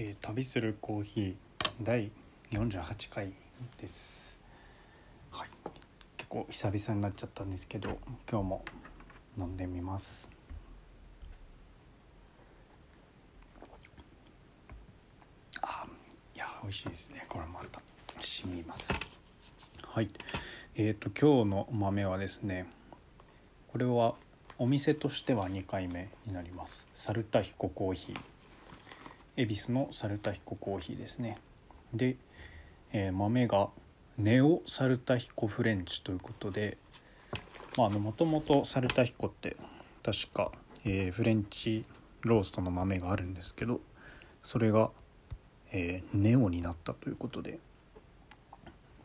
えー旅するコーヒー第48回です、はい、結構久々になっちゃったんですけど今日も飲んでみます。あいや美味しいですね。これまた染みます。はい。えー、と今日の豆はですねこれはお店としては2回目になります。サルタヒココーヒー恵比寿のサルタヒココーヒーですね。で、えー豆がネオサルタヒコフレンチということでもともとサルタヒコって確か、えーフレンチローストの豆があるんですけどそれが、えーネオになったということで、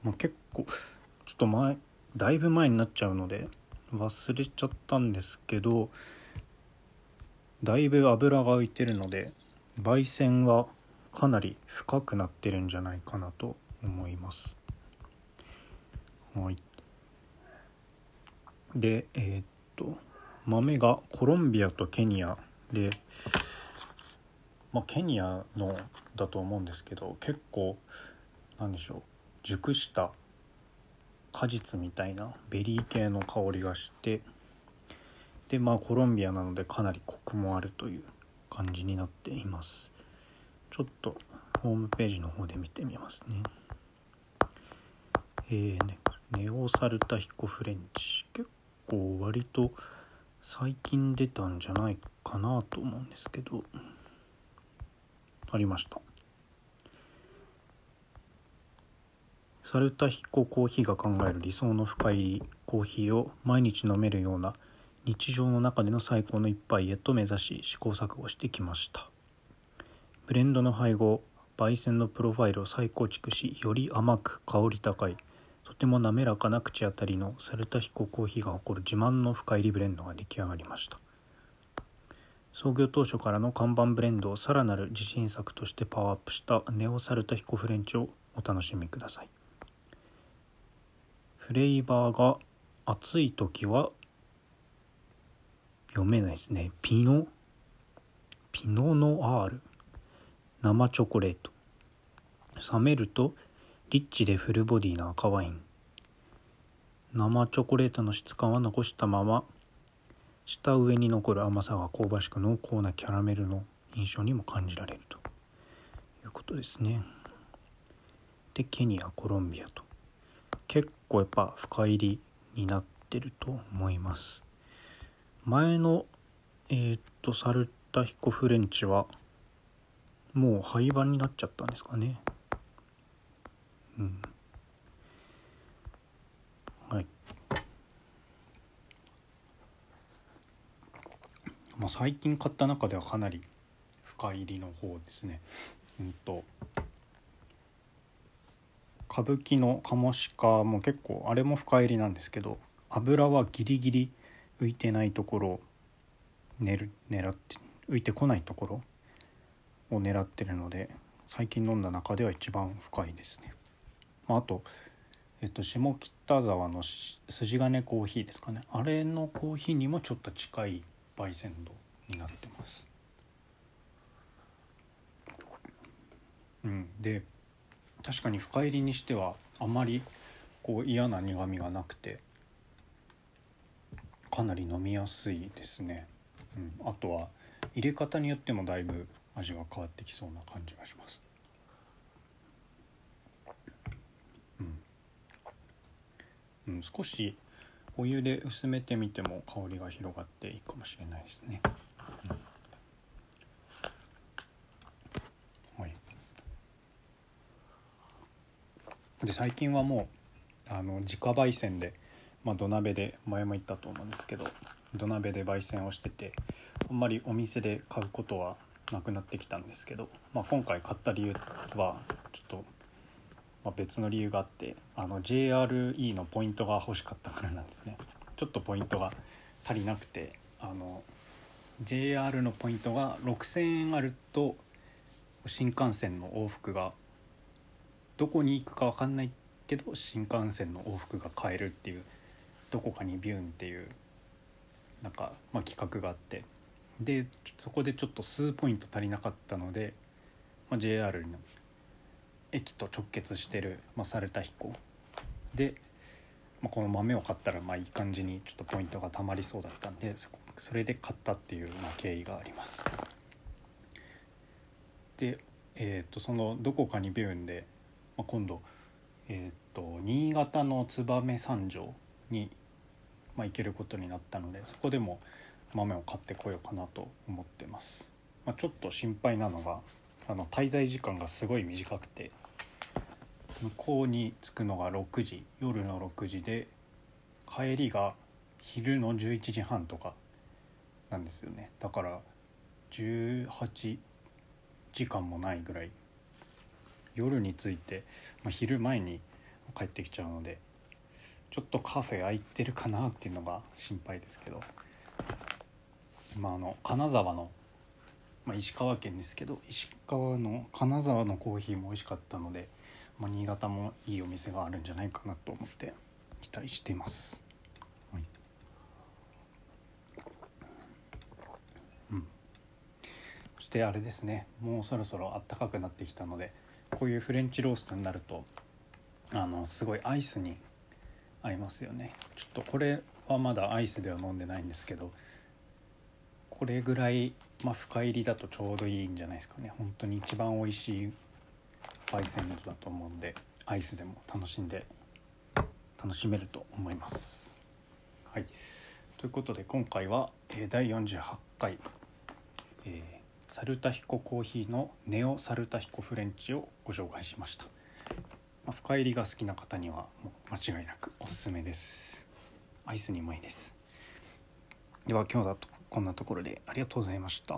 まあ、結構ちょっと前だいぶ前になっちゃうので忘れちゃったんですけどだいぶ油が浮いてるので焙煎はかなり深くなってるんじゃないかなと思います。はい、でえーっと豆がコロンビアとケニアで、まあ、ケニアのだと思うんですけど結構なんでしょう熟した果実みたいなベリー系の香りがしてでまあコロンビアなのでかなりコクもあるという感じになっています。ちょっとホームページの方で見てみますね。えーねネオサルタヒコフレンチ。結構割と最近出たんじゃないかなと思うんですけど。ありました。サルタヒココーヒーが考える理想の深入りコーヒーを毎日飲めるような日常の中での最高の一杯へと目指し試行錯誤してきました。ブレンドの配合焙煎のプロファイルを再構築しより甘く香り高いとても滑らかな口当たりのサルタヒココーヒーが誇る自慢の深入りブレンドが出来上がりました。創業当初からの看板ブレンドをさらなる自信作としてパワーアップしたネオサルタヒコフレンチをお楽しみください。フレーバーが熱い時は読めないですね。ピノ？ピノノアール生チョコレート。冷めるとリッチでフルボディな赤ワイン。生チョコレートの質感は残したまま下上に残る甘さが香ばしく濃厚なキャラメルの印象にも感じられると。いうことですね。でケニアコロンビアと。結構やっぱ深入りになってると思います。前のえーっとサルタヒコフレンチはもう廃盤になっちゃったんですかね。うん。はい。まあ最近買った中ではかなり深入りの方ですね。うんと。歌舞伎のカモシカも結構あれも深入りなんですけど油はギリギリ浮いてないところを狙る狙って浮いてこないところを狙ってるので最近飲んだ中では一番深いですね、まあ、あと、えっと、下北沢の筋金コーヒーですかね。あれのコーヒーにもちょっと近い焙煎度になってます。うん。で確かに深入りにしてはあまりこう嫌な苦みがなくてかなり飲みやすいですね、うん、あとは入れ方によってもだいぶ味が変わってきそうな感じがします。うん、うん、少しお湯で薄めてみても香りが広がっていいかもしれないですね、うん。で最近はもうあの自家焙煎で、まあ、土鍋で前も言ったと思うんですけど土鍋で焙煎をしててあんまりお店で買うことはなくなってきたんですけど、まあ、今回買った理由はちょっと、まあ、別の理由があってあの JRE のポイントが欲しかったからなんですね。ちょっとポイントが足りなくてあの JR のポイントが6,000円あると新幹線の往復がどこに行くか分かんないけど新幹線の往復が買えるっていうどこかにビューンっていうなんか、まあ、企画があってでそこでちょっと数ポイント足りなかったので、まあ、JR の駅と直結してる、まあ、猿田彦で、まあ、この豆を買ったらまあいい感じにちょっとポイントがたまりそうだったんでそそれで買ったっていう、まあ、経緯があります。で、えー、とそのどこかにビューンで、まあ、今度、えー、と新潟の燕三条に、まあ、行けることになったのでそこでも豆を買ってこようかなと思ってます。まあ、ちょっと心配なのがあの滞在時間がすごい短くて向こうに着くのが6時夜の6時で帰りが昼の11時半とかなんですよねだから18時間もないぐらい夜に着いて、まあ、昼前に帰ってきちゃうのでちょっとカフェ空いてるかなっていうのが心配ですけど。まああの金沢の、まあ、石川県ですけど石川の金沢のコーヒーも美味しかったので、まあ、新潟もいいお店があるんじゃないかなと思って期待しています。はい。うん、そしてあれですねもうそろそろ暖かくなってきたのでこういうフレンチローストになるとあのすごいアイスに合いますよね。ちょっとこれはまだアイスでは飲んでないんですけどこれぐらい、まあ、深入りだとちょうどいいんじゃないですかね。本当に一番美味しい焙煎度だと思うんでアイスでも楽しんで楽しめると思います。はい、ということで今回は、え第48回、えーサルタヒココーヒーのネオサルタヒコフレンチをご紹介しました、まあ、深入りが好きな方には間違いなくおすすめです。アイスにうまいです。では今日だとこんなところでありがとうございました。